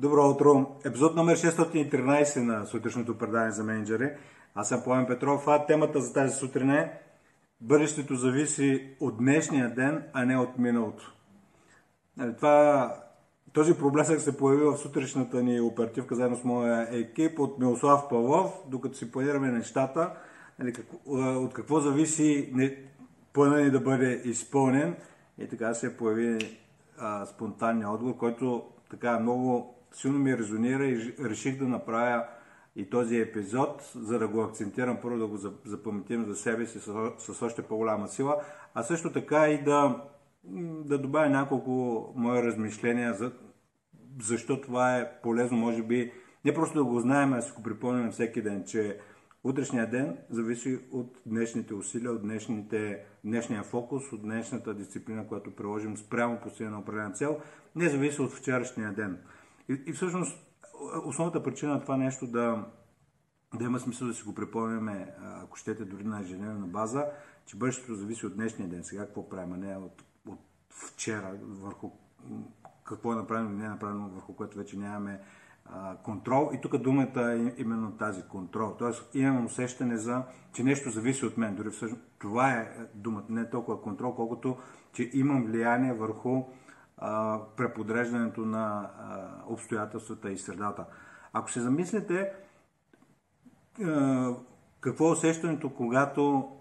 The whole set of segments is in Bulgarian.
Добро утро! Епизод номер 613 на сутрешното предание за менеджери. Аз съм Пламен Петров, а темата за тази сутрин е Бъдещето зависи от днешния ден, а не от миналото. Нали, това, този проблесък се появи в сутрешната ни оперативка заедно с моя екип от Милослав Павлов, докато си планираме нещата, нали, от какво зависи плана ни да бъде изпълнен. И така се появи а, спонтанния отговор, който така много силно ми резонира и реших да направя и този епизод, за да го акцентирам, първо да го запаметим за себе си с, с още по-голяма сила, а също така и да, да добавя няколко мои размишления за защо това е полезно, може би не просто да го знаем, а да си го припомним всеки ден, че утрешния ден зависи от днешните усилия, от днешните, днешния фокус, от днешната дисциплина, която приложим спрямо постигане на определена цел, не зависи от вчерашния ден. И, и всъщност основната причина на това нещо да, да има смисъл да си го припомняме, ако щете дори на ежедневна база, че бъдещето зависи от днешния ден, сега какво правим, а не от, от вчера, върху какво е направено или не е направено, върху което вече нямаме а, контрол. И тук думата е именно тази контрол. Тоест имам усещане за, че нещо зависи от мен. Дори всъщност това е думата, не толкова контрол, колкото, че имам влияние върху преподреждането на обстоятелствата и средата. Ако се замислите, какво е усещането, когато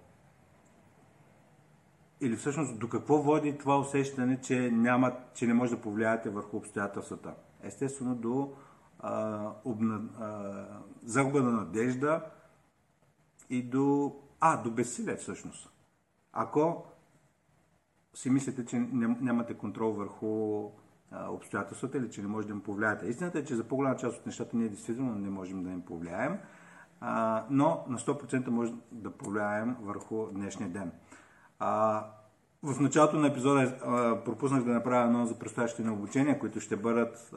или всъщност до какво води това усещане, че, няма, че не може да повлияете върху обстоятелствата? Естествено до а, обна, а, загуба на надежда и до, а, до безсилие всъщност. Ако си мислите, че нямате контрол върху обстоятелствата или че не може да им повлияете. Истината е, че за по-голяма част от нещата ние действително не можем да им повлияем, но на 100% може да повлияем върху днешния ден. В началото на епизода пропуснах да направя едно за предстоящите на обучения, които ще бъдат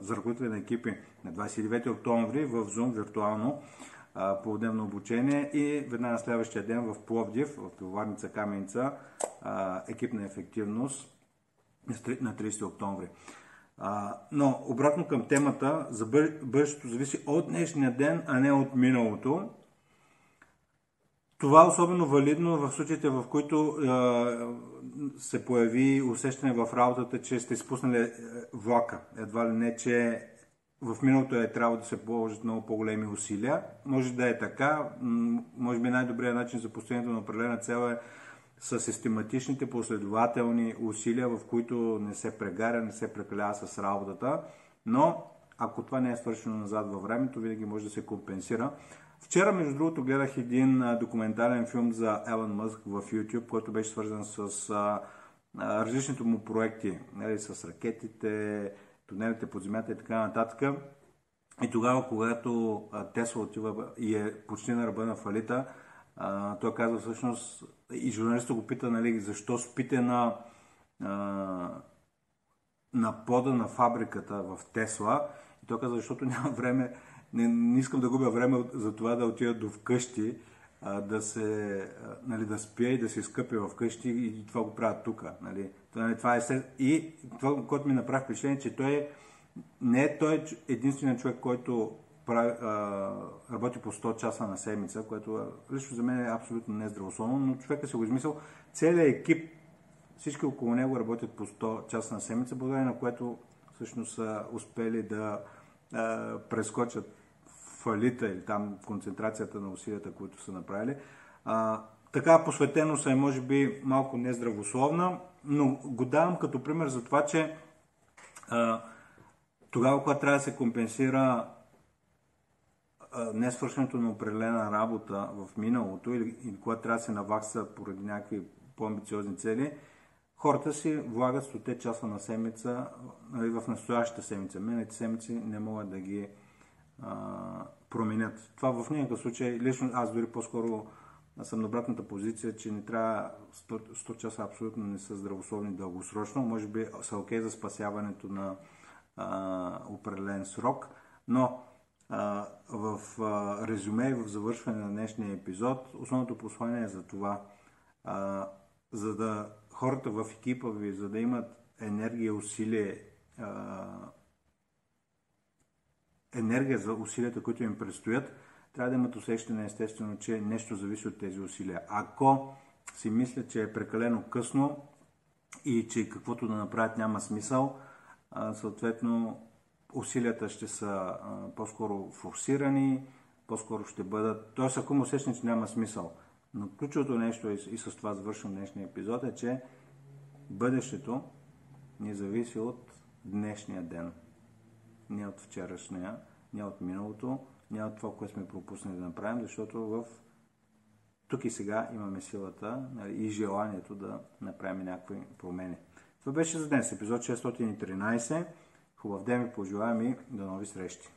за ръководители на екипи на 29 октомври в Zoom виртуално полудневно обучение и веднага на следващия ден в Пловдив, в пивоварница Каменица, екипна ефективност на 30 октомври. Но обратно към темата, за бъдещето зависи от днешния ден, а не от миналото. Това е особено валидно в случаите, в които се появи усещане в работата, че сте изпуснали влака. Едва ли не, че в миналото е трябвало да се положат много по-големи усилия. Може да е така. Може би най-добрият начин за постигането на определена цел е с систематичните последователни усилия, в които не се прегаря, не се прекалява с работата. Но ако това не е свършено назад във времето, винаги може да се компенсира. Вчера, между другото, гледах един документален филм за Елън Мъск в YouTube, който беше свързан с а, различните му проекти, нали, с ракетите, тунелите под земята и така нататък. И тогава, когато Тесла отива и е почти на ръба на фалита, а, той казва всъщност, и журналистът го пита, нали, защо спите на, а, на пода на фабриката в Тесла. И той казва, защото няма време, не, не искам да губя време за това да отида до вкъщи, а, да се, а, нали, да спя и да се изкъпя вкъщи и това го правят тук. Нали. Това, това е, и това, което ми направи впечатление, че той е, не е той единственият човек, който прави, а, работи по 100 часа на седмица, което лично за мен е абсолютно нездравословно, но човека си го измисъл. Целият екип, всички около него работят по 100 часа на седмица, благодарение на което всъщност са успели да а, прескочат фалита или там концентрацията на усилията, които са направили. А, така посветеност е може би малко нездравословна, но го давам като пример за това, че а, тогава, когато трябва да се компенсира несвършването на определена работа в миналото или, или когато трябва да се навакса поради някакви по-амбициозни цели, хората си влагат 100 часа на седмица нали, в настоящата седмица. Миналите седмици не могат да ги а, променят. Това в никакъв случай, лично аз дори по-скоро съм на обратната позиция, че не трябва 100, 100 часа абсолютно не са здравословни дългосрочно. Може би са окей okay за спасяването на а, определен срок, но в резюме и в завършване на днешния епизод основното послание е за това. За да хората в екипа ви, за да имат енергия, усилие енергия за усилията, които им предстоят, трябва да имат усещане естествено, че нещо зависи от тези усилия. Ако си мислят, че е прекалено късно и че каквото да направят няма смисъл, съответно усилията ще са по-скоро форсирани, по-скоро ще бъдат... Тоест, ако му усещане, че няма смисъл. Но ключовото нещо, и с това завършвам днешния епизод, е, че бъдещето ни зависи от днешния ден. Не от вчерашния, не от миналото, не от това, което сме пропуснали да направим, защото в тук и сега имаме силата нали, и желанието да направим някакви промени. Това беше за днес, епизод 613. Хубав ден ви пожелавам и до нови срещи!